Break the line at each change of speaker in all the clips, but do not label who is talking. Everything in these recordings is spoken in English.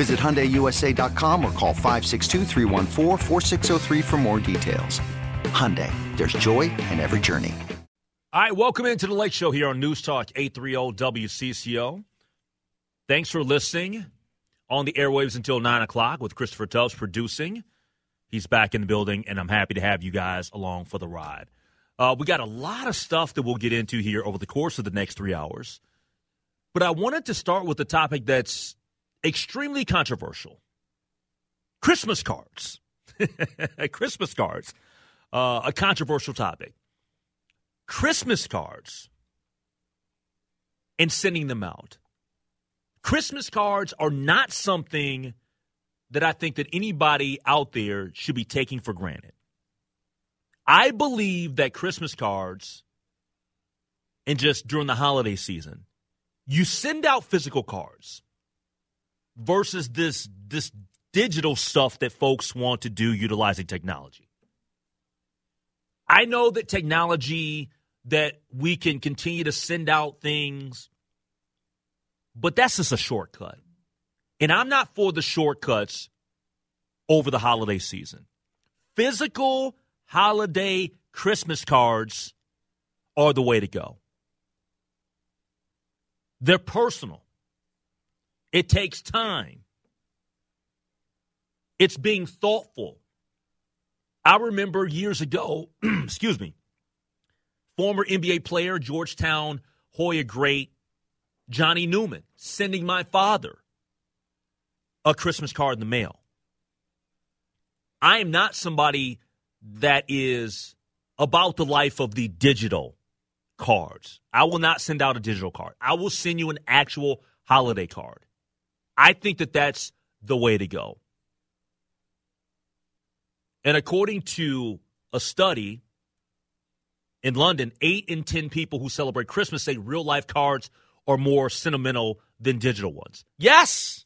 Visit HyundaiUSA.com or call 562 for more details. Hyundai, there's joy in every journey.
All right, welcome into the Lake Show here on News Talk 830 WCCO. Thanks for listening on the airwaves until 9 o'clock with Christopher Tubbs producing. He's back in the building, and I'm happy to have you guys along for the ride. Uh, we got a lot of stuff that we'll get into here over the course of the next three hours. But I wanted to start with a topic that's extremely controversial. Christmas cards. Christmas cards. Uh, a controversial topic. Christmas cards and sending them out. Christmas cards are not something that I think that anybody out there should be taking for granted. I believe that Christmas cards and just during the holiday season, you send out physical cards versus this this digital stuff that folks want to do utilizing technology. I know that technology that we can continue to send out things, but that's just a shortcut. And I'm not for the shortcuts over the holiday season. Physical holiday Christmas cards are the way to go. They're personal. It takes time. It's being thoughtful. I remember years ago, excuse me, former NBA player, Georgetown Hoya great, Johnny Newman, sending my father a Christmas card in the mail. I am not somebody that is about the life of the digital cards. I will not send out a digital card. I will send you an actual holiday card. I think that that's the way to go. And according to a study in London, eight in 10 people who celebrate Christmas say real life cards are more sentimental than digital ones. Yes.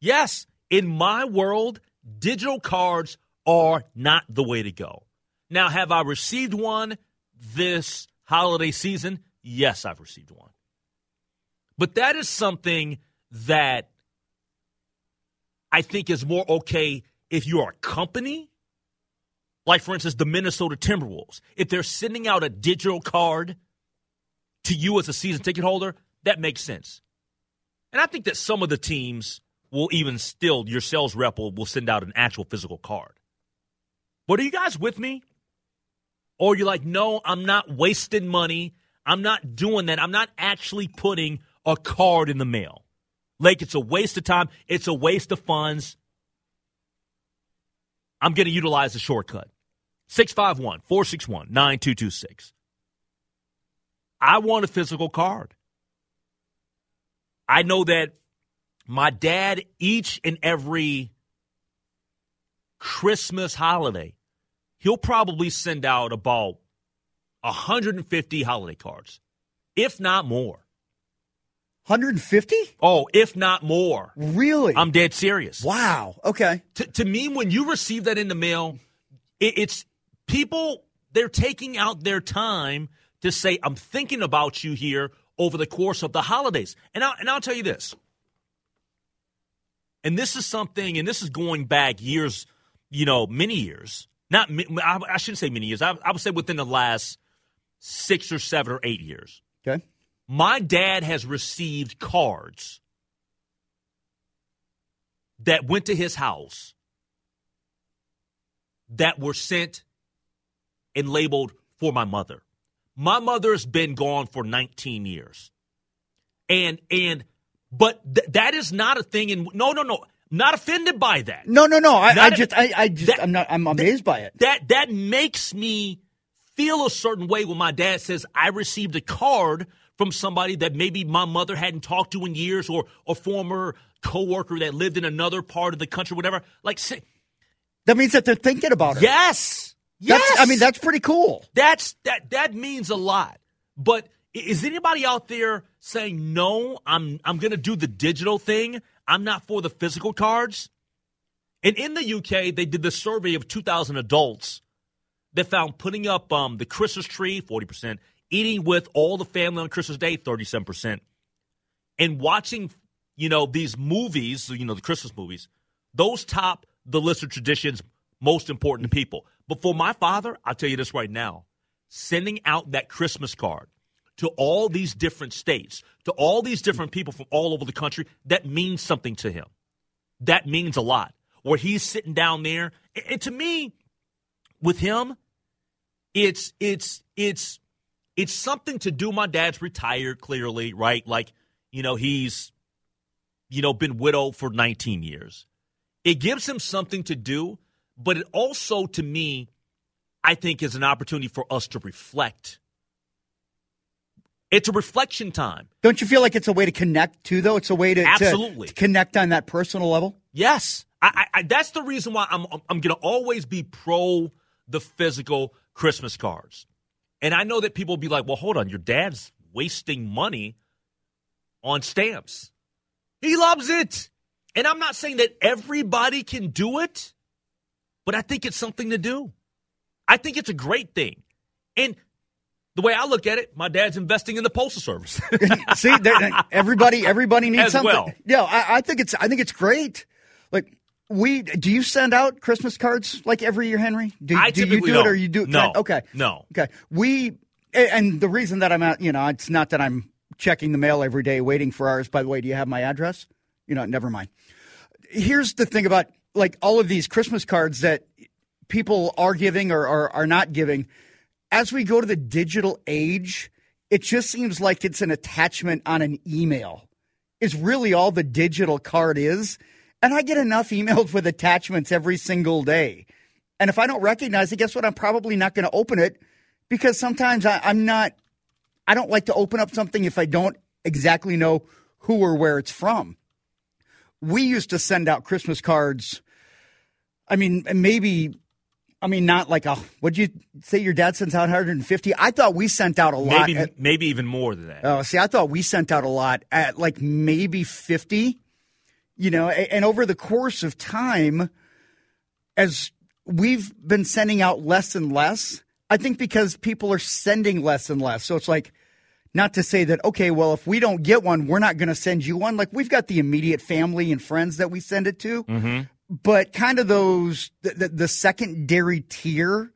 Yes. In my world, digital cards are not the way to go. Now, have I received one this holiday season? Yes, I've received one. But that is something that I think is more okay if you're a company, like for instance, the Minnesota Timberwolves. If they're sending out a digital card to you as a season ticket holder, that makes sense. And I think that some of the teams will even still, your sales rep will, will send out an actual physical card. But are you guys with me? Or you're like, no, I'm not wasting money. I'm not doing that. I'm not actually putting a card in the mail. Like it's a waste of time. It's a waste of funds. I'm going to utilize a shortcut. 651 461 9226. I want a physical card. I know that my dad, each and every Christmas holiday, he'll probably send out about 150 holiday cards, if not more.
150?
Oh, if not more.
Really?
I'm dead serious.
Wow. Okay.
To, to me, when you receive that in the mail, it, it's people, they're taking out their time to say, I'm thinking about you here over the course of the holidays. And, I, and I'll tell you this. And this is something, and this is going back years, you know, many years. Not, I, I shouldn't say many years. I, I would say within the last six or seven or eight years.
Okay
my dad has received cards that went to his house that were sent and labeled for my mother. My mother's been gone for 19 years. And and but th- that is not a thing in no no no not offended by that.
No, no, no. I, I just, I, I just,
that-
I'm not, I'm amazed by it.
That that makes me feel a certain way when my dad says I received a card from somebody that maybe my mother hadn't talked to in years or a former coworker that lived in another part of the country whatever. Like say,
That means that they're thinking about it.
yes.
That's,
Yes.
I mean, that's pretty cool.
That's that that means a lot. But is anybody out there saying no? I'm I'm going to do the digital thing. I'm not for the physical cards. And in the UK, they did the survey of 2,000 adults that found putting up um, the Christmas tree 40 percent, eating with all the family on Christmas Day 37 percent, and watching you know these movies, you know the Christmas movies. Those top the list of traditions most important to people. But for my father, I'll tell you this right now sending out that Christmas card to all these different states, to all these different people from all over the country, that means something to him. That means a lot. Where he's sitting down there, and to me, with him, it's it's it's it's something to do. My dad's retired, clearly, right? Like, you know, he's you know been widowed for 19 years. It gives him something to do, but it also, to me, I think is an opportunity for us to reflect. It's a reflection time.
Don't you feel like it's a way to connect too, though? It's a way to, to-
Absolutely.
to connect on that personal level?
Yes, I, I, I, that's the reason why I'm I'm going to always be pro the physical Christmas cards. And I know that people will be like, "Well, hold on, your dad's wasting money on stamps. He loves it." And I'm not saying that everybody can do it, but I think it's something to do. I think it's a great thing. And the way I look at it, my dad's investing in the postal service.
See, everybody, everybody needs
As
something.
well.
Yeah, I, I think it's, I think it's great. Like we, do you send out Christmas cards like every year, Henry? Do,
I
do you do it
don't.
or you do?
No.
Okay.
No.
Okay. We, and the reason that I'm at, you know, it's not that I'm checking the mail every day waiting for ours. By the way, do you have my address? You know, never mind. Here's the thing about like all of these Christmas cards that people are giving or, or are not giving. As we go to the digital age, it just seems like it's an attachment on an email. Is really all the digital card is. And I get enough emails with attachments every single day. And if I don't recognize it, guess what? I'm probably not going to open it because sometimes I, I'm not, I don't like to open up something if I don't exactly know who or where it's from. We used to send out Christmas cards. I mean, maybe, I mean, not like a, would you say your dad sends out 150? I thought we sent out a lot.
maybe
at-
maybe even more than that.
Oh, see, I thought we sent out a lot at like maybe 50, you know, and over the course of time, as we've been sending out less and less, I think because people are sending less and less. So it's like, not to say that, okay, well, if we don't get one, we're not going to send you one. Like we've got the immediate family and friends that we send it to, mm-hmm. but kind of those, the, the, the secondary tier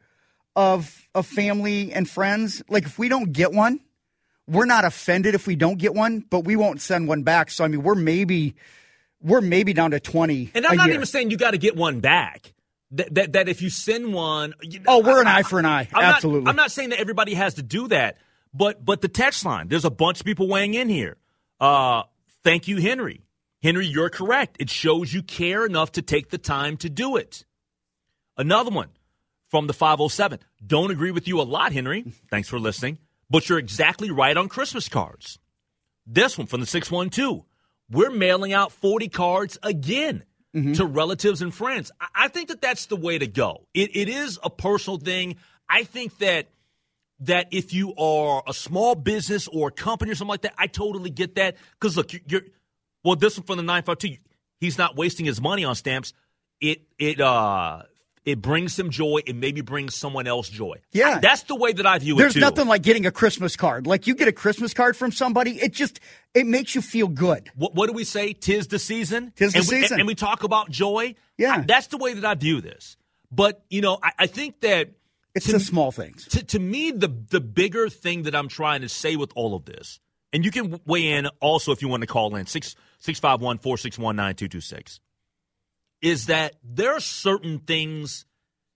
of, of family and friends. Like if we don't get one, we're not offended if we don't get one, but we won't send one back. So I mean, we're maybe we're maybe down to twenty.
And I'm not
year.
even saying you got to get one back. That, that that if you send one, you-
Oh, we're an
I-
eye for an eye.
I'm not-
Absolutely.
I'm not saying that everybody has to do that, but but the text line. There's a bunch of people weighing in here. Uh, thank you, Henry. Henry, you're correct. It shows you care enough to take the time to do it. Another one from the 507. Don't agree with you a lot, Henry. Thanks for listening. But you're exactly right on Christmas cards. This one from the 612. We're mailing out 40 cards again to relatives and friends. I, I think that that's the way to go. It, it is a personal thing. I think that that if you are a small business or a company or something like that, I totally get that. Because look, you're, you're well, this one from the 952, he's not wasting his money on stamps. It it uh it brings him joy. It maybe brings someone else joy.
Yeah.
that's the way that I view
There's
it There's
nothing like getting a Christmas card. Like you get a Christmas card from somebody, it just it makes you feel good.
What, what do we say? Tis the season.
Tis the
and we,
season.
And we talk about joy.
Yeah.
I- that's the way that I view this. But you know, I, I think that
It's
to
the small things.
to, to me, the the bigger thing that I'm trying to say with all of this, and you can weigh in also if you want to call in six six five one four six one nine two two six. Is that there are certain things,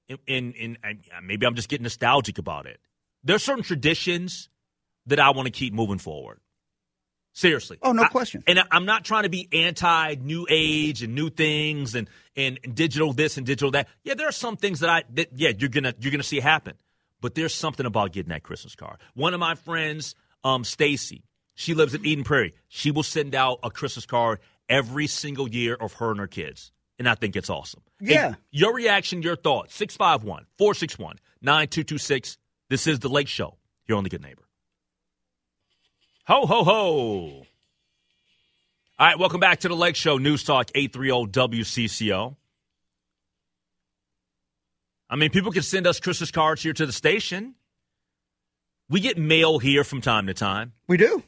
in, in, in and maybe I'm just getting nostalgic about it. There are certain traditions that I want to keep moving forward. Seriously.
Oh, no
I-
question.
and I'm not trying to be anti new age and new things and, and, and digital this and digital that. Yeah, there are some things that I that yeah you're gonna you're gonna see happen. But there's something about getting that Christmas card. One of my friends, um, Stacy, she lives in Eden Prairie. She will send out a Christmas card every single year of her and her kids. And I think it's awesome.
Yeah.
And your reaction, your thoughts, 651 461 9226. This is The Lake Show. You're on The Good Neighbor. Ho, ho, ho. All right, welcome back to The Lake Show, News Talk 830 WCCO. I mean, people can send us Christmas cards here to the station. We get mail here from time to time.
We do.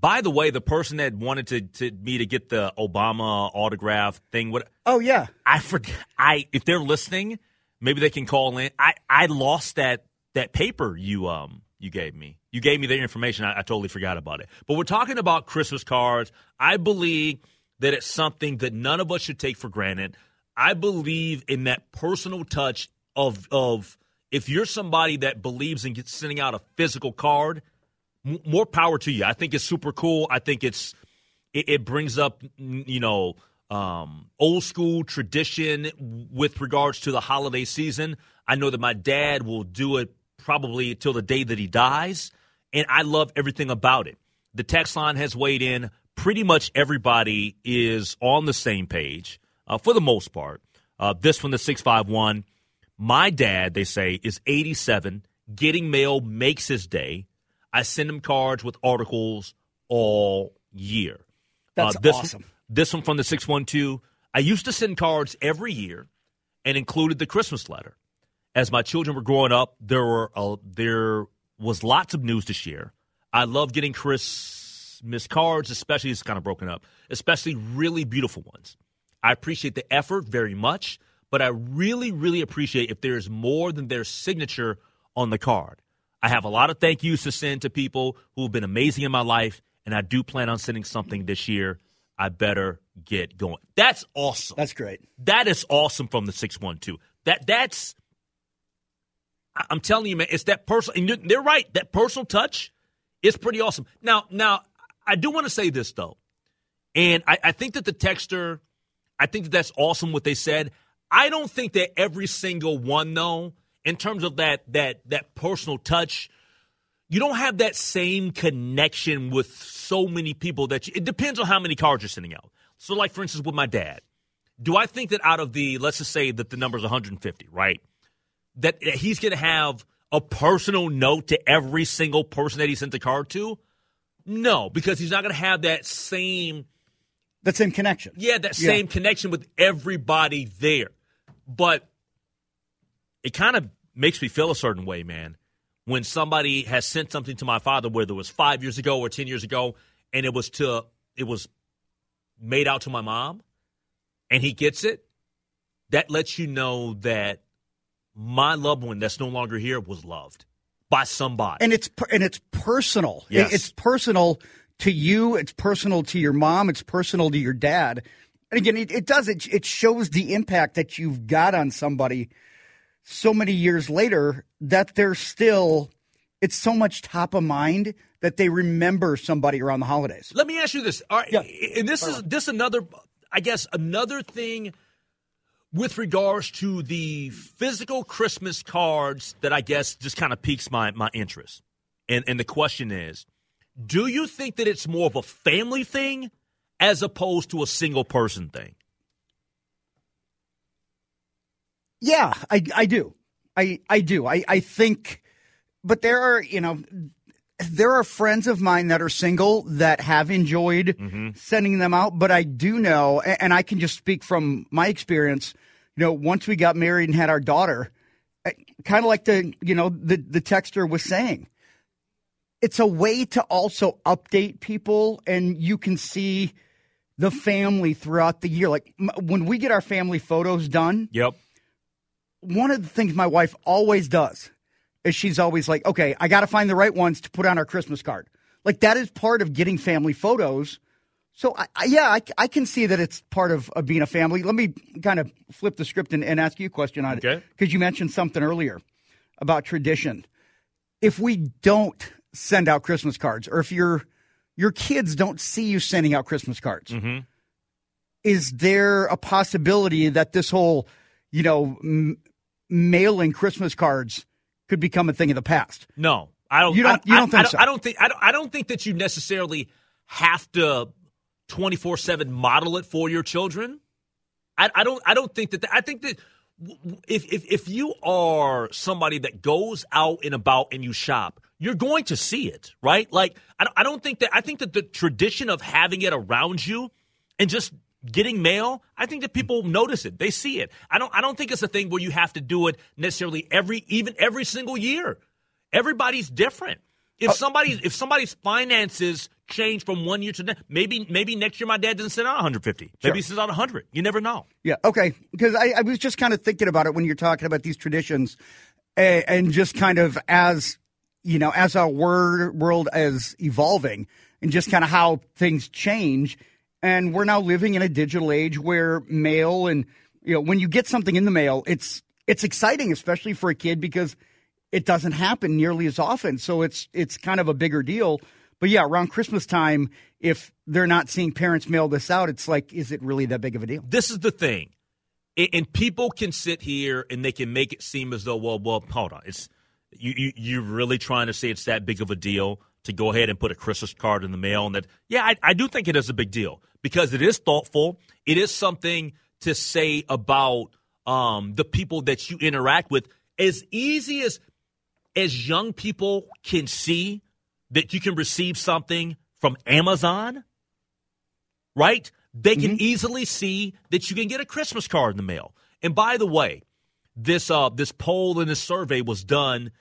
By the way, the person that wanted to, to me to get the Obama autograph thing, what
Oh yeah.
I forget. I if they're listening, maybe they can call in. I I lost that that paper you um you gave me. You gave me their information. I, I totally forgot about it. But we're talking about Christmas cards. I believe that it's something that none of us should take for granted. I believe in that personal touch of of if you're somebody that believes in sending out a physical card, more power to you. I think it's super cool. I think it's it, it brings up you know um, old school tradition with regards to the holiday season. I know that my dad will do it probably till the day that he dies, and I love everything about it. The text line has weighed in. Pretty much everybody is on the same page uh, for the most part. Uh, this one, the six five one. My dad, they say, is 87. Getting mail makes his day. I send them cards with articles all year.
That's
Uh, this,
awesome.
This one from the 612. I used to send cards every year and included the Christmas letter. As my children were growing up, there were uh, there was lots of news to share. I love getting Christmas cards, especially it's kind of broken up, especially really beautiful ones. I appreciate the effort very much, but I really, really appreciate if there's more than their signature on the card. I have a lot of thank yous to send to people who have been amazing in my life, and I do plan on sending something this year. I better get going. That's awesome.
That's great.
That is awesome from the 612. That that's I'm telling you, man, it's that personal and you're- they're right. That personal touch is pretty awesome. Now, now I do want to say this though. And I, I think that the texter, I think that that's awesome what they said. I don't think that every single one though, in terms of that that that personal touch, you don't have that same connection with so many people that you, it depends on how many cards you're sending out. So, like for instance, with my dad, do I think that out of the let's just say that the number is 150, right? That that he's going to have a personal note to every single person that he sent the card to? No, because he's not going to have that same
That same connection.
yeah, that
Yeah.
same connection with everybody there. But it kind of makes me feel a certain way, man. When somebody has sent something to my father, whether it was five years ago or ten years ago, and it was to it was made out to my mom, and he gets it, that lets you know that my loved one that's no longer here was loved by somebody.
and it's and it's personal.
Yes.
It's personal to you. It's personal to your mom. It's personal to your dad. And again, it, it does. It, it shows the impact that you've got on somebody so many years later that they're still. It's so much top of mind that they remember somebody around the holidays.
Let me ask you this. All right,
Yeah.
and this is this another, I guess, another thing with regards to the physical Christmas cards that I guess just kind of piques my my interest. And and the question is, do you think that it's more of a family thing as opposed to a single person thing?
Yeah, I, I do. I, I do. I, I think, but there are, you know, there are friends of mine that are single that have enjoyed mm-hmm. sending them out, but I do know, and I can just speak from my experience, you know, once we got married and had our daughter, eh, kind of like the, you know, the, the texter was saying, it's a way to also update people and you can see the family throughout the year. Like m- when we get our family photos done,
Yep.
One of the things my wife always does is she's always like, okay, I got to find the right ones to put on our Christmas card. Like that is part of getting family photos So I, I, yeah, I, I can see that it's part of, of being a family. Let me kind of flip the script and, and ask you a question on
Okay.
it because you mentioned something earlier about tradition. If we don't send out Christmas cards, or if your your kids don't see you sending out Christmas cards,
Mm-hmm.
is there a possibility that this whole, you know, m- mailing Christmas cards could become a thing of the past?
No, I don't.
You don't-
I,
you don't
I-
think
I don't,
so?
I don't think. I don't, I don't think that you necessarily have to twenty four seven model it for your children. I, I don't. I don't think that. I think that if, if if you are somebody that goes out and about and you shop, you're going to see it, right? Like I don't, I don't think that. I think that the tradition of having it around you and just getting mail, I think that people notice it. They see it. I don't. I don't think it's a thing where you have to do it necessarily every even every single year. Everybody's different. If uh, somebody if somebody's finances change from one year to next, maybe maybe next year my dad doesn't send out 150. Maybe he sends out 100. You never know.
Yeah. Okay. Because I, I was just kind of thinking about it when you're talking about these traditions, and, and just kind of as you know, as our wor- world is evolving, and just kind of how things change, and we're now living in a digital age where mail and you know when you get something in the mail, it's it's exciting, especially for a kid because it doesn't happen nearly as often. So it's it's kind of a bigger deal. But yeah, around Christmas time, if they're not seeing parents mail this out, it's like, is it really that big of a deal?
This is the thing. And, people can sit here and they can make it seem as though, well, well, hold on. It's you, you you're really trying to say it's that big of a deal to go ahead and put a Christmas card in the mail and that yeah, I, I do think it is a big deal because it is thoughtful. It is something to say about um, the people that you interact with. As easy as as young people can see that you can receive something from Amazon, right? They can easily see that you can get a Christmas card in the mail. And by the way, this uh this poll and this survey was done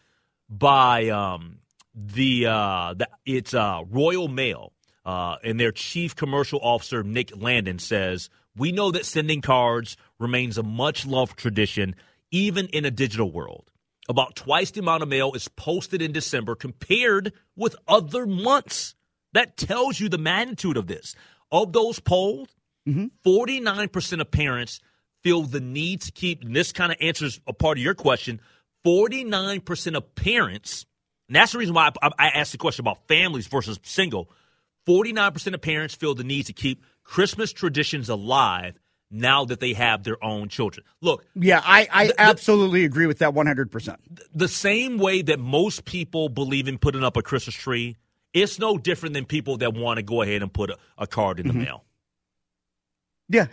by um the uh the, it's uh Royal Mail uh and their chief commercial officer Nick Landon says we know that sending cards remains a much loved tradition even in a digital world. About twice the amount of mail is posted in December compared with other months. That tells you the magnitude of this. Of those polled, 49% of parents feel the need to keep, and this kind of answers a part of your question 49% of parents, and that's the reason why I, I asked the question about families versus single. 49% of parents feel the need to keep Christmas traditions alive now that they have their own children. Look,
Yeah, I, I
The- the-
absolutely agree with that 100%.
the same way that most people believe in putting up a Christmas tree, it's no different than people that want to go ahead and put a, a card in the mm-hmm. mail.
Yeah,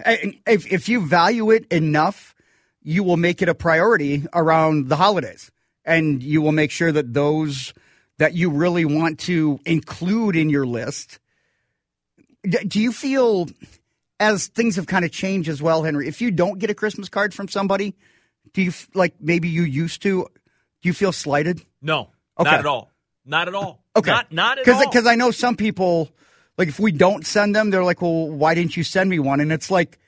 if, if you value it enough, you will make it a priority around the holidays. And you will make sure that those that you really want to include in your list. Do you feel, as things have kind of changed as well, Henry, if you don't get a Christmas card from somebody, do you, like maybe you used to, do you feel slighted?
No,
Okay.
not at all. Not at all.
Okay.
Not, not at
Cause,
all.
Because I know some people, like if we don't send them, they're like, well, why didn't you send me one? And it's like,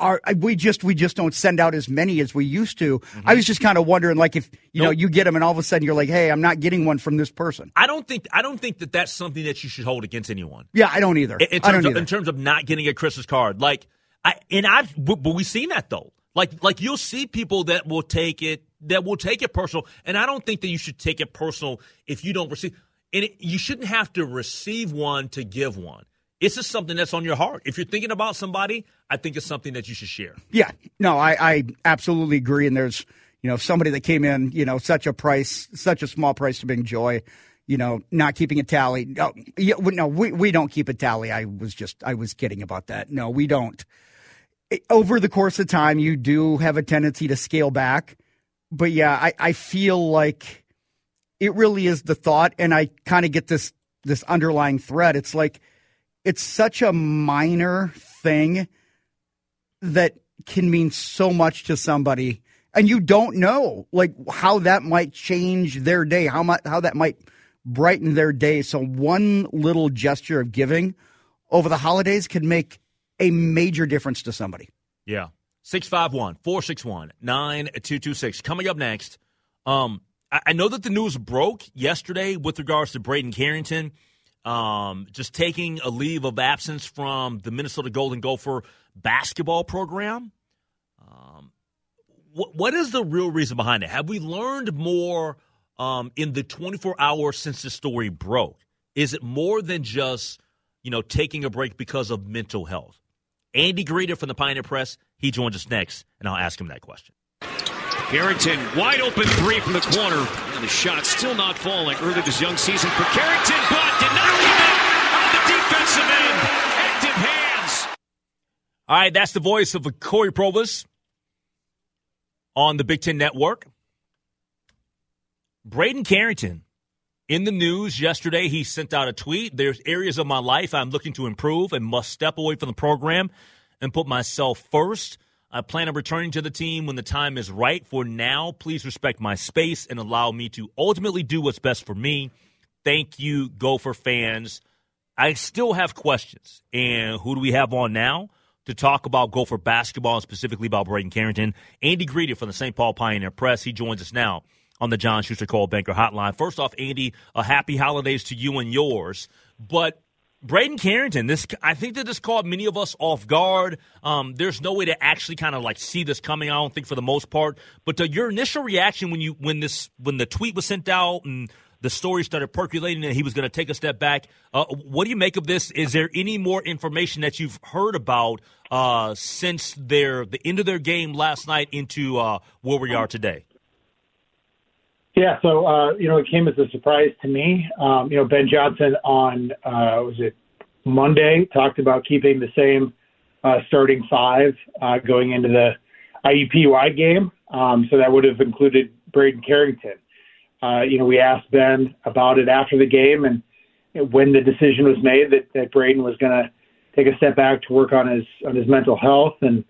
our, we just we just don't send out as many as we used to. Mm-hmm. I was just kind of wondering, like, if you know you get them and all of a sudden you're like, hey, I'm not getting one from this person.
I don't think I don't think that that's something that you should hold against anyone.
Yeah, I don't either.
In, in
I
terms
don't
of,
either.
in terms of not getting a Christmas card, like I and I've but but we've seen that though. Like like you'll see people that will take it that will take it personal, and I don't think that you should take it personal if you don't receive. And it, you shouldn't have to receive one to give one. It's just something that's on your heart. If you're thinking about somebody, I think it's something that you should share.
Yeah, no, I, I absolutely agree. And there's, you know, somebody that came in, you know, such a price, such a small price to bring joy, you know, not keeping a tally. No, no, we, we don't keep a tally. I was just, I was kidding about that. No, we don't. Over the course of time, you do have a tendency to scale back. But yeah, I, I feel like it really is the thought. And I kind of get this, this underlying thread. It's like, it's such a minor thing that can mean so much to somebody and you don't know like how that might change their day how much how that might brighten their day so one little gesture of giving over the holidays can make a major difference to somebody
Yeah. 651 461 9226. Coming up next, um, I, I know that the news broke yesterday with regards to Braden Carrington. Um, just taking a leave of absence from the Minnesota Golden Gopher basketball program. Um, wh- what is the real reason behind it? Have we learned more um, in the 24 hours since the story broke? Is it more than just you know taking a break because of mental health? Andy Greder from the Pioneer Press, he joins us next, and I'll ask him that question.
Carrington, wide open three from the corner. And the shot still not falling early this young season for Carrington, but did not get on the defensive end. Active hands.
All right, that's the voice of Cory Provus on the Big Ten Network. Braden Carrington in the news yesterday. He sent out a tweet. There's areas of my life I'm looking to improve and must step away from the program and put myself first. I plan on returning to the team when the time is right. For now, please respect my space and allow me to ultimately do what's best for me. Thank you, Gopher fans. I still have questions. And who do we have on now to talk about Gopher basketball and specifically about Braden Carrington? Andy Greder from the St. Paul Pioneer Press. He joins us now on the John Schuster Coldwell Banker Hotline. First off, Andy, a happy holidays to you and yours. But Braden Carrington, this I think that this caught many of us off guard. Um, there's no way to actually kind of like see this coming. I don't think for the most part. But uh, your initial reaction when you when this when the tweet was sent out and the story started percolating and he was going to take a step back. Uh, what do you make of this? Is there any more information that you've heard about uh, since their the end of their game last night into uh, where we are today?
Yeah, so uh, you know, it came as a surprise to me. Um, you know, Ben Johnson on uh, was it Monday talked about keeping the same uh, starting five uh, going into the IUPUI game. Um, so that would have included Braden Carrington. Uh, you know, we asked Ben about it after the game and when the decision was made that, that Braden was going to take a step back to work on his on his mental health and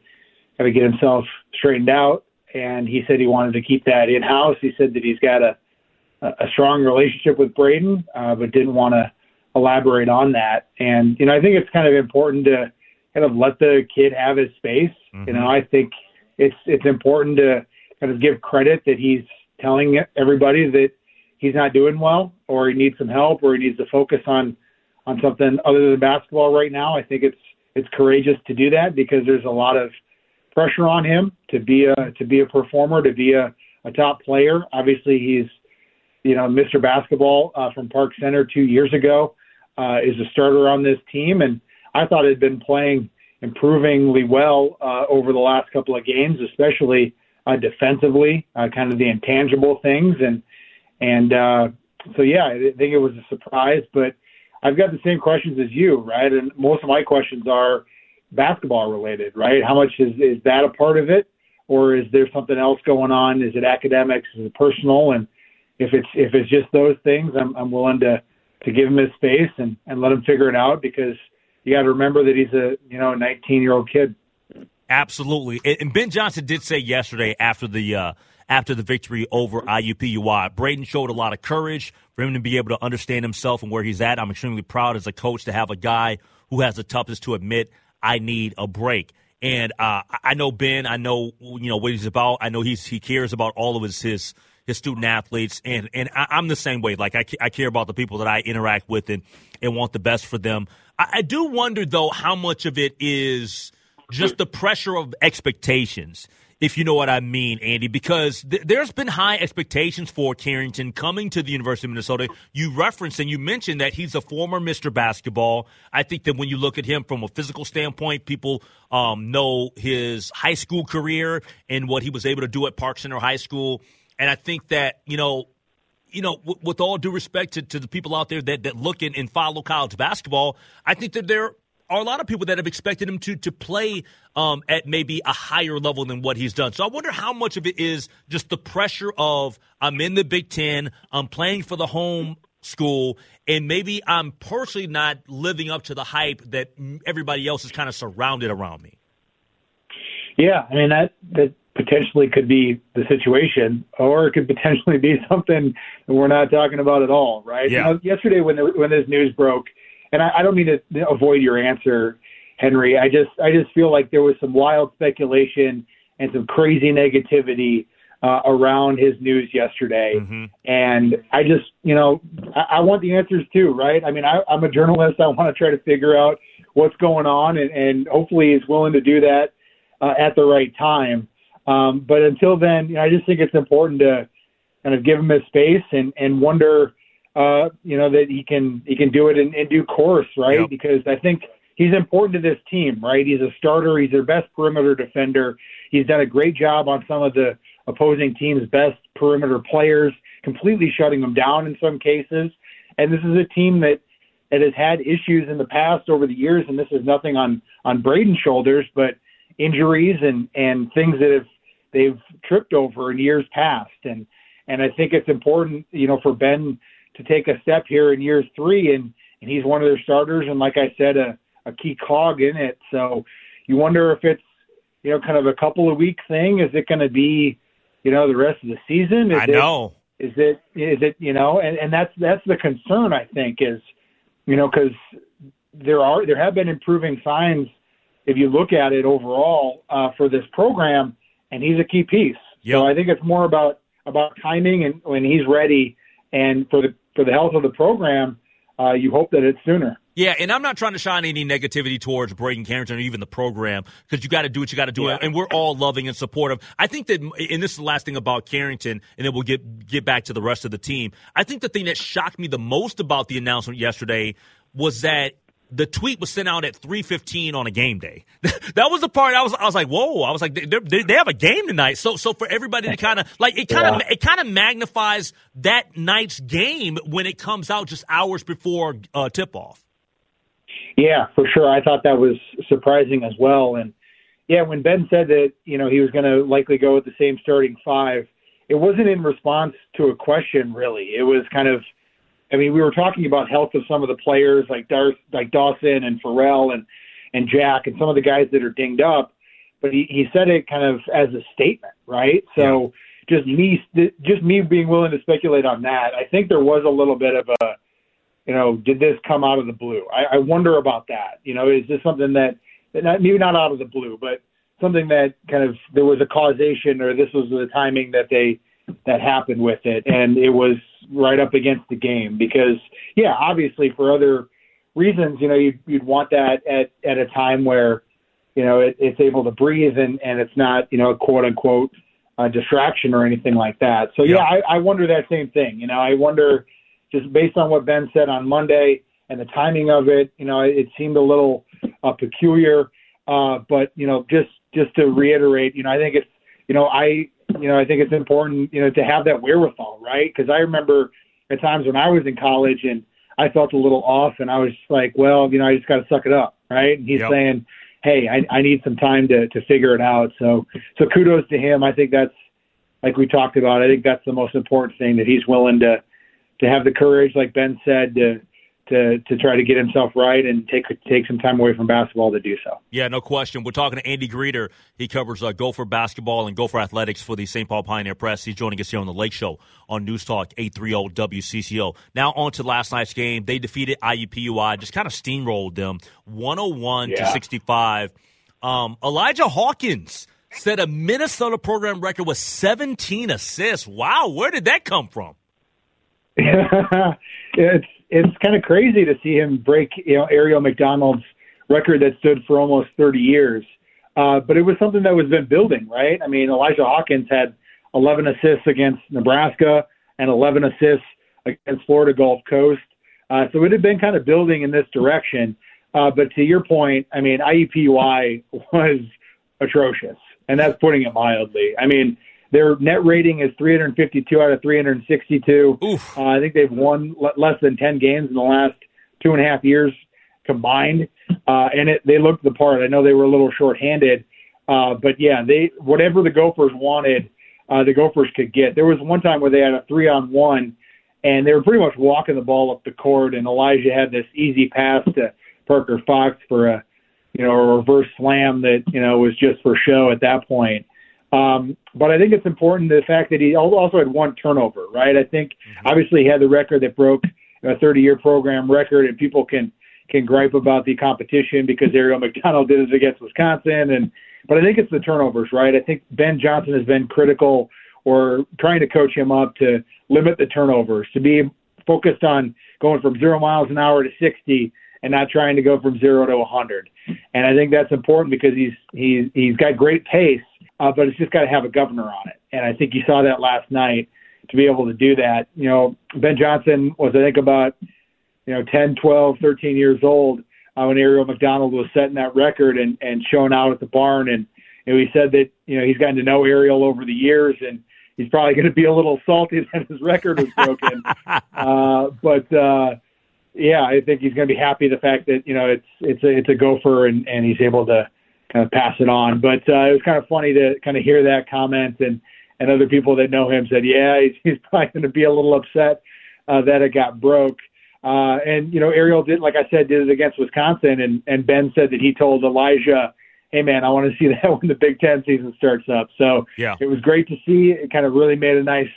kind of get himself straightened out and he said he wanted to keep that in house. He said that he's got a a strong relationship with Braden, uh, but didn't want to elaborate on that. And you know, I think it's kind of important to kind of let the kid have his space. Mm-hmm. You know, I think it's it's important to kind of give credit that he's telling everybody that he's not doing well, or he needs some help, or he needs to focus on on something other than basketball right now. I think it's it's courageous to do that because there's a lot of pressure on him to be a to be a performer, to be a, a top player. Obviously, he's you know Mr. Basketball uh, from Park Center two years ago uh, is a starter on this team, and I thought had been playing improvingly well uh, over the last couple of games, especially uh, defensively, uh, kind of the intangible things, and and uh, so yeah, I think it was a surprise, but I've got the same questions as you, right? And most of my questions are basketball related, right? How much is is that a part of it, or is there something else going on? Is it academics? Is it personal? And if it's if it's just those things, I'm I'm willing to to give him his space and and let him figure it out because you got to remember that he's a you know a 19 year old kid.
Absolutely, and Ben Johnson did say yesterday after the. Uh, after the victory over IUPUI. Braden showed a lot of courage for him to be able to understand himself and where he's at. I'm extremely proud as a coach to have a guy who has the toughest to admit I need a break. And uh, I know Ben. I know you know what he's about. I know he's he cares about all of his his his student athletes, and and I, am the same way. Like I, I care about the people that I interact with and and want the best for them. I, I do wonder though how much of it is just the pressure of expectations if you know what I mean, Andy, because th- there's been high expectations for Carrington coming to the University of Minnesota. You referenced and you mentioned that he's a former Mr. Basketball. I think that when you look at him from a physical standpoint, people um, know his high school career and what he was able to do at Park Center High School. And I think that, you know, you know, w- with all due respect to, to the people out there that, that look and follow college basketball, I think that there are a lot of people that have expected him to to play um, at maybe a higher level than what he's done. So I wonder how much of it is just the pressure of I'm in the Big Ten, I'm playing for the home school, and maybe I'm personally not living up to the hype that everybody else is kind of surrounded around me.
Yeah, I mean that that potentially could be the situation, or it could potentially be something that we're not talking about at all, right?
Yeah.
You know, yesterday when the, when this news broke and I, I don't mean to avoid your answer, Henry. I just I just feel like there was some wild speculation and some crazy negativity uh, around his news yesterday.
Mm-hmm.
And I just, you know, I, I want the answers too, right? I mean, I, I'm a journalist. I want to try to figure out what's going on, and, and hopefully he's willing to do that uh, at the right time. Um, but until then, you know, I just think it's important to kind of give him his space and and wonder, uh, you know, that he can he can do it in, in due course, right?
Yep.
Because I think he's important to this team, right? He's a starter. He's their best perimeter defender. He's done a great job on some of the opposing team's best perimeter players, completely shutting them down in some cases. And this is a team that that has had issues in the past over the years, and this is nothing on on Braden's shoulders, but injuries and and things that have they've tripped over in years past. And and I think it's important, you know, for Ben to take a step here in year three, and and he's one of their starters, and like I said, a a key cog in it. So you wonder if it's you know kind of a couple of week thing. Is it going to be you know the rest of the season? Is
I
it,
know.
Is it is it you know and and that's that's the concern I think is you know because there are there have been improving signs if you look at it overall uh, for this program, and he's a key piece.
Yep.
So I think it's more about about timing and when he's ready, and for the for the health of the program, uh, you hope that it's sooner.
Yeah, and I'm not trying to shine any negativity towards Braden Carrington or even the program because you got to do what you got to do,
Yeah.
and we're all loving and supportive. I think that, and this is the last thing about Carrington, and then we'll get get back to the rest of the team. I think the thing that shocked me the most about the announcement yesterday was that the tweet was sent out at 3:15 on a game day. that was the part I was I was like, whoa! I was like, they, they, they have a game tonight. So so for everybody to kind of like it kind of
Yeah.
it kind of magnifies that night's game when it comes out just hours before uh, tip off.
Yeah, for sure. I thought that was surprising as well. And yeah, when Ben said that, you know, he was going to likely go with the same starting five, it wasn't in response to a question, really. It was kind of, I mean, we were talking about health of some of the players like Dar- like Dawson and Pharrel and, and Jack and some of the guys that are dinged up. But he, he said it kind of as a statement, right? So just me, just me being willing to speculate on that. I think there was a little bit of a, you know, did this come out of the blue? I, I wonder about that. You know, is this something that, that not, maybe not out of the blue, but something that kind of there was a causation or this was the timing that they that happened with it, and it was right up against the game because, yeah, obviously for other reasons, you know, you'd, you'd want that at at a time where, you know, it, it's able to breathe and and it's not, you know, a quote unquote uh, distraction or anything like that. So yeah,
Yeah.
I, I wonder that same thing. You know, I wonder just based on what Ben said on Monday and the timing of it, you know, it, it seemed a little uh, peculiar. Uh, but you know, just just to reiterate, you know, I think it's, you know, I, you know, I think it's important, you know, to have that wherewithal, right? Because I remember at times when I was in college and I felt a little off, and I was just like, well, you know, I just got to suck it up, right? And he's
Yep.
saying, hey, I, I need some time to to figure it out. So, so kudos to him. I think that's like we talked about. I think that's the most important thing that he's willing to to have the courage, like Ben said, to to to try to get himself right and take take some time away from basketball to do so.
Yeah, no question. We're talking to Andy Greder. He covers uh, Gopher basketball and Gopher athletics for the St. Paul Pioneer Press. He's joining us here on the Lake Show on News Talk 830 WCCO. Now on to last night's game. They defeated IUPUI, just kind of steamrolled them 101 to 65. Um, Elijah Hawkins set a Minnesota program record with 17 assists. Wow, where did that come from?
it's it's kind of crazy to see him break you know Arriel McDonald's record that stood for almost 30 years. Uh, but it was something that was been building, right? I mean, Elijah Hawkins had 11 assists against Nebraska and 11 assists against Florida Gulf Coast. Uh, so it had been kind of building in this direction. Uh, but to your point, I mean, IUPUI was atrocious, and that's putting it mildly. I mean, their net rating is 352 out of 362.
Oof.
Uh, I think they've won l- less than 10 games in the last two and a half years combined, uh, and it, they looked the part. I know they were a little shorthanded, uh, but yeah, they whatever the Gophers wanted, uh, the Gophers could get. There was one time where they had a three on one, and they were pretty much walking the ball up the court, and Elijah had this easy pass to Parker Fox for a you know a reverse slam that you know was just for show at that point. Um, but I think it's important the fact that he also had one turnover, right? I think obviously he had the record that broke a 30-year program record, and people can can gripe about the competition because Arriel McDonald did it against Wisconsin, and but I think it's the turnovers, right? I think Ben Johnson has been critical or trying to coach him up to limit the turnovers, to be focused on going from zero miles an hour to 60 and not trying to go from zero to 100. And I think that's important because he's he's he's got great pace, uh, but it's just got to have a governor on it. And I think you saw that last night to be able to do that. You know, Ben Johnson was I think about you know 10, 12, 13 years old uh, when Arriel McDonald was setting that record and and showing out at the barn. And know, he said that you know he's gotten to know Arriel over the years and he's probably going to be a little salty that his record was broken. uh, but uh, yeah, I think he's going to be happy the fact that you know it's it's a it's a gopher and and he's able to kind of pass it on. But uh, it was kind of funny to kind of hear that comment and and other people that know him said, yeah, he's, he's probably going to be a little upset uh, that it got broke. Uh, and you know, Arriel did, like I said, did it against Wisconsin, and and Ben said that he told Elijah, "Hey man, I want to see that when the Big Ten season starts up." So
yeah,
it was great to see. It kind of really made a nice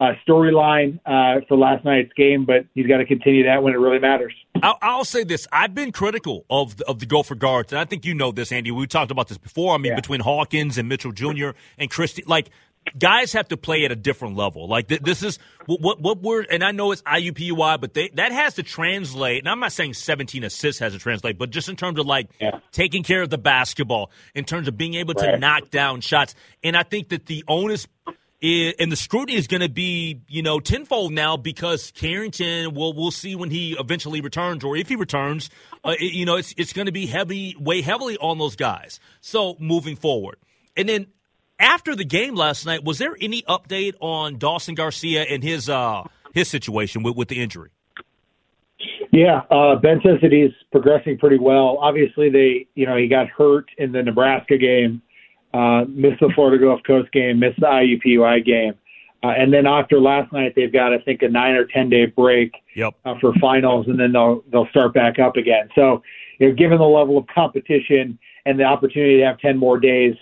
uh, storyline uh, for last night's game, but he's got to continue that when it really matters.
I'll, I'll, say this: I've been critical of the, of the Gopher guards, and I think you know this, Andy. We talked about this before. I mean, yeah. between Hawkins and Mitchell Jr. and Christie, like guys have to play at a different level. Like th- this is what, what, what we're, and I know it's IUPUI, but they, that has to translate. And I'm not saying 17 assists has to translate, but just in terms of like yeah. taking care of the basketball, in terms of being able right. to knock down shots. And I think that the onus and the scrutiny is going to be, you know, tenfold now because Carrington will we'll see when he eventually returns or if he returns. Uh, it, you know, it's it's going to be heavy, weigh heavily on those guys. So moving forward, and then after the game last night, was there any update on Dawson Garcia and his uh, his situation with, with the injury?
Yeah, uh, Ben says that he's progressing pretty well. Obviously, they you know he got hurt in the Nebraska game, uh, missed the Florida Gulf Coast game, missed the IUPUI game, uh, and then after last night, they've got I think a nine or ten day break
yep.
uh, for finals, and then they'll they'll start back up again. So, you know, given the level of competition and the opportunity to have ten more days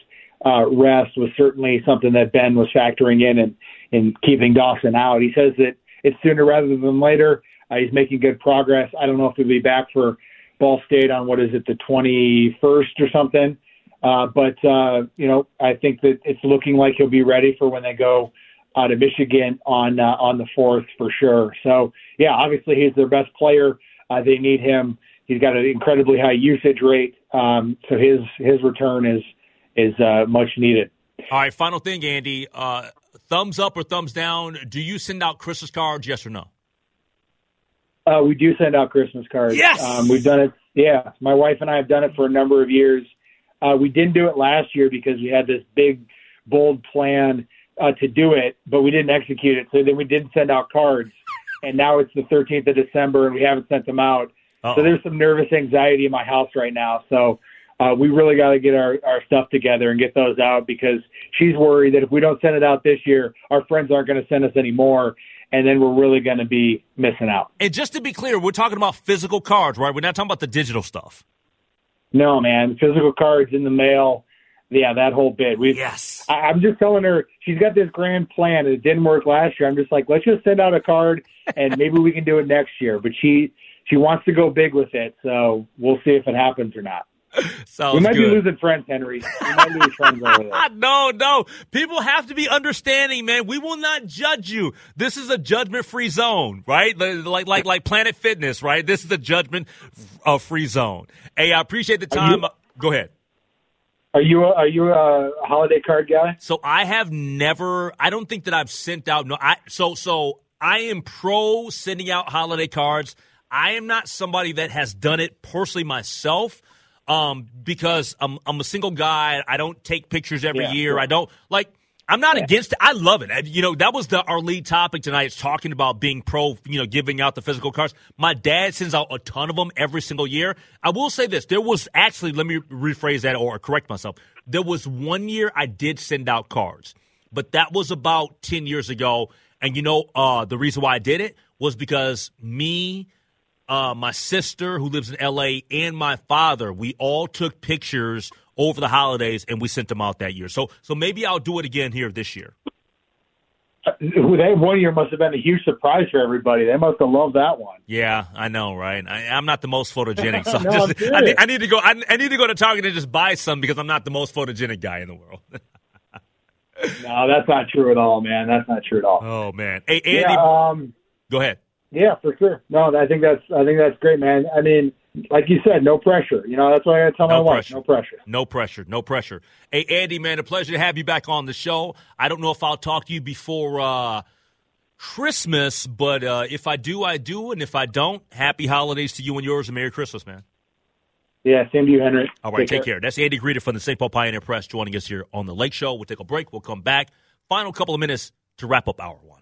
uh, rest was certainly something that Ben was factoring in and in keeping Dawson out. He says that it's sooner rather than later. Uh, he's making good progress. I don't know if he'll be back for Ball State on what is it, the 21st or something. Uh, but uh, you know, I think that it's looking like he'll be ready for when they go out of Michigan on uh, on the fourth for sure. So yeah, obviously he's their best player. Uh, they need him. He's got an incredibly high usage rate. Um, so his his return is is uh, much needed.
All right, final thing, Andy. Uh, thumbs up or thumbs down? Do you send out Christmas cards? Yes or no?
Uh, we do send out Christmas cards.
Yes,
um, we've done it. Yeah, my wife and I have done it for a number of years. Uh, we didn't do it last year because we had this big, bold plan uh, to do it, but we didn't execute it. So then we didn't send out cards, and now it's the 13th of December, and we haven't sent them out. Uh-oh. So there's some nervous anxiety in my house right now. So uh, we really got to get our, our stuff together and get those out because she's worried that if we don't send it out this year, our friends aren't going to send us any more. And then we're really going to be missing out.
And just to be clear, we're talking about physical cards, right? We're not talking about the digital stuff.
No, man. Physical cards in the mail. Yeah, that whole bit. We
yes.
I, I'm just telling her she's got this grand plan and it didn't work last year. I'm just like, let's just send out a card and maybe we can do it next year. But she she wants to go big with it, so we'll see if it happens or not.
Sounds
we might
good.
be losing friends, Henry. We might lose friends over there.
no, no. People have to be understanding, man. We will not judge you. This is a judgment-free zone, right? Like, like, like Planet Fitness, right? This is a judgment-free uh, zone. Hey, I appreciate the time. You, Go ahead.
Are you a, are you a holiday card guy?
So I have never. I don't think that I've sent out. No, I so so I am pro sending out holiday cards. I am not somebody that has done it personally myself um, because I'm, I'm a single guy. I don't take pictures every yeah, year. Sure. I don't like. I'm not yeah. against it. I love it. You know, that was the our lead topic tonight. It's talking about being pro, you know, giving out the physical cards. My dad sends out a ton of them every single year. I will say this. There was actually, let me rephrase that or correct myself. There was one year I did send out cards, but that was about 10 years ago. And you know, uh, the reason why I did it was because me, uh, my sister who lives in LA, and my father, we all took pictures over the holidays and we sent them out that year. So, so maybe I'll do it again here this year.
Uh, that one year must have been a huge surprise for everybody. They must have loved that one.
Yeah, I know, right? I, am not the most photogenic, so no, just, I, need, I, need, to go. I, I, need to go to Target and just buy some because I'm not the most photogenic guy in the world.
no, that's not true at all, man. That's not true at all.
Oh man. Hey Andy,
Yeah, um,
go ahead.
Yeah, for sure. No, I think that's I think that's great, man. I mean, like you said, no pressure. You know, that's why I tell my
No
wife, no pressure.
No pressure. No pressure. Hey Andy, man, a pleasure to have you back on the show. I don't know if I'll talk to you before uh Christmas, but uh, if I do, I do, and if I don't, happy holidays to you and yours, and Merry Christmas, man.
Yeah, same to you, Henry.
All right, take, care. That's Andy Greder from the St. Paul Pioneer Press joining us here on the Lake Show. We'll take a break. We'll come back. Final couple of minutes to wrap up hour one.